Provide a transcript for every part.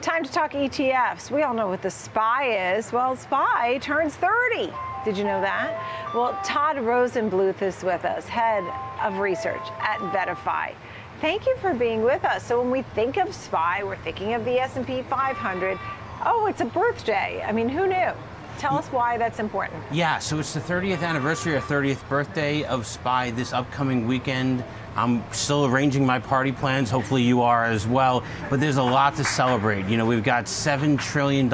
Time to talk ETFs. We all know what the SPY is. Well, SPY turns 30. Did you know that? Well, Todd Rosenbluth is with us, head of research at VettaFi. Thank you for being with us. So when we think of SPY, we're thinking of the S&P 500. Oh, it's a birthday. I mean, who knew? Tell us why that's important. Yeah, so it's the 30th anniversary or 30th birthday of SPY this upcoming weekend. I'm still arranging my party plans. Hopefully, you are as well. But there's a lot to celebrate. You know, we've got $7 trillion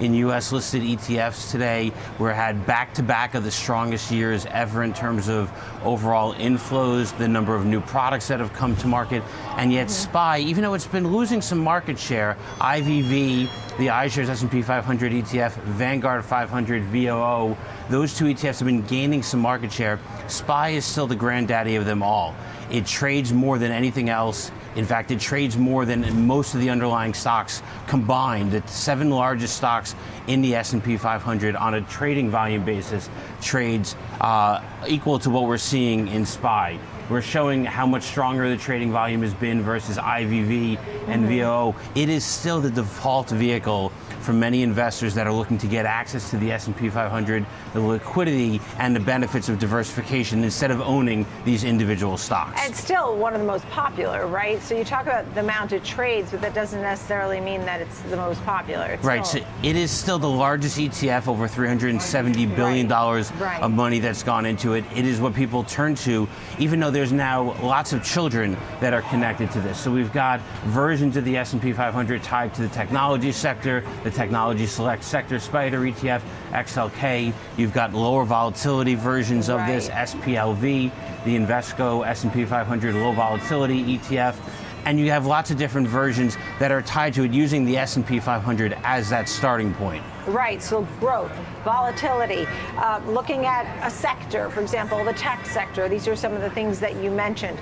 in US listed ETFs today. We're had back to back of the strongest years ever in terms of overall inflows, the number of new products that have come to market. And yet, mm-hmm. SPY, even though it's been losing some market share, IVV, the iShares S&P 500 ETF, Vanguard 500 VOO, those two ETFs have been gaining some market share. SPY is still the granddaddy of them all. It trades more than anything else. In fact, it trades more than most of the underlying stocks combined. The seven largest stocks in the S&P 500 on a trading volume basis trades uh, equal to what we're seeing in SPY. We're showing how much stronger the trading volume has been versus IVV and. VOO. It is still the default vehicle for many investors that are looking to get access to the S&P 500, the liquidity and the benefits of diversification instead of owning these individual stocks. And still one of the most popular, right? So you talk about the amount of trades, but that doesn't necessarily mean that it's the most popular. It's right. Still... So it is still the largest ETF, over 370 billion dollars right. of money that's gone into it. It is what people turn to, even though there's now lots of children that are connected to this. So we've got versions of the S&P 500 tied to the technology sector, the technology select sector spider ETF, XLK. You've got lower volatility versions of right. this, SPLV, the Invesco S&P 500 low volatility ETF and you have lots of different versions that are tied to it using the S&P 500 as that starting point. Right, so growth, volatility, uh, looking at a sector, for example, the tech sector, these are some of the things that you mentioned.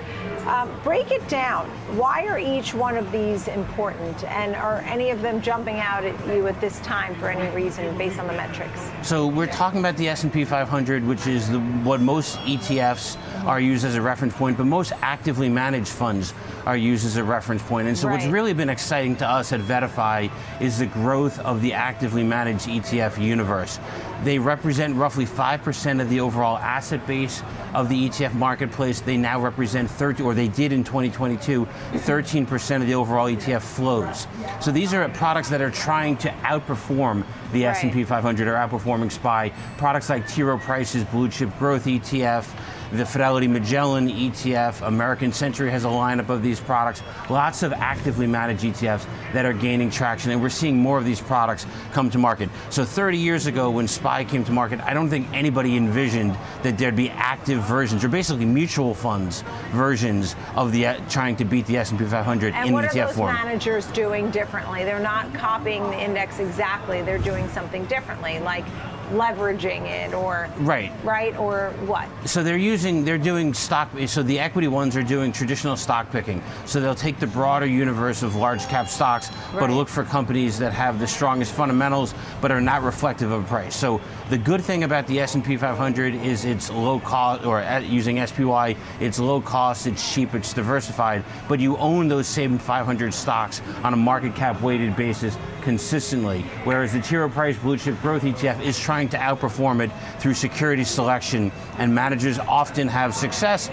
Um, break it down. Why are each one of these important? And are any of them jumping out at you at this time for any reason based on the metrics? So we're talking about the S&P 500, which is the, what most ETFs are used as a reference point, but most actively managed funds are used as a reference point. And so right. what's really been exciting to us at VettaFi is the growth of the actively managed ETF universe. They represent roughly 5% of the overall asset base of the ETF marketplace. They now represent 30, or they did in 2022, 13% of the overall ETF flows. So these are products that are trying to outperform the right. S&P 500 or outperforming SPY. Products like T. Rowe Price's Blue Chip Growth ETF, the Fidelity Magellan ETF, American Century has a lineup of these products. Lots of actively managed ETFs that are gaining traction, and we're seeing more of these products come to market. So 30 years ago, when SPY came to market, I don't think anybody envisioned that there'd be active versions, or basically mutual funds versions of the uh, trying to beat the S&P 500 and in what ETF are those form. managers doing differently? They're not copying the index exactly. They're doing something differently, like leveraging it or right. right? Or what? So they're using they're doing stock so the equity ones are doing traditional stock picking. So they'll take the broader universe of large cap stocks right. but look for companies that have the strongest fundamentals but are not reflective of price. So the good thing about the S&P 500 is it's low cost or using SPY it's low cost it's cheap it's diversified but you own those same 500 stocks on a market cap weighted basis consistently whereas the T. Price blue chip growth ETF is trying to outperform it through security selection, and managers often have success,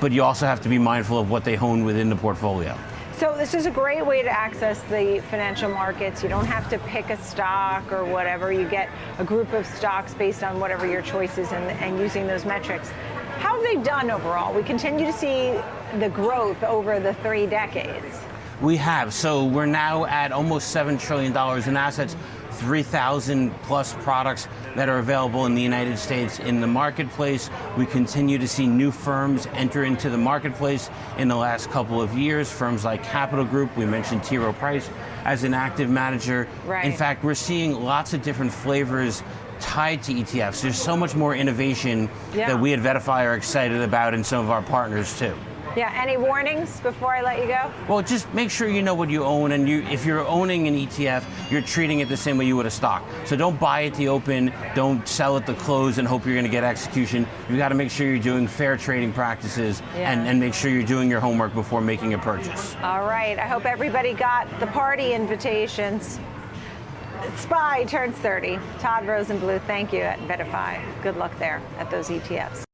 but you also have to be mindful of what they hone within the portfolio. So this is a great way to access the financial markets. You don't have to pick a stock or whatever. You get a group of stocks based on whatever your choice is and, and using those metrics. How have they done overall? We continue to see the growth over the three decades. We have. So we're now at almost $7 trillion in assets. 3,000 plus products that are available in the United States in the marketplace. We continue to see new firms enter into the marketplace in the last couple of years. Firms like Capital Group, we mentioned T. Rowe Price as an active manager. Right. In fact, we're seeing lots of different flavors tied to ETFs. There's so much more innovation yeah. that we at VettaFi are excited about and some of our partners too. Yeah, any warnings before I let you go? Well, just make sure you know what you own, and you, if you're owning an ETF, you're treating it the same way you would a stock. So don't buy at the open, don't sell at the close, and hope you're going to get execution. You got to make sure you're doing fair trading practices, Yeah. and, and make sure you're doing your homework before making a purchase. All right. I hope everybody got the party invitations. SPY turns 30. Todd Rosenbluth, thank you at VettaFi. Good luck there at those ETFs.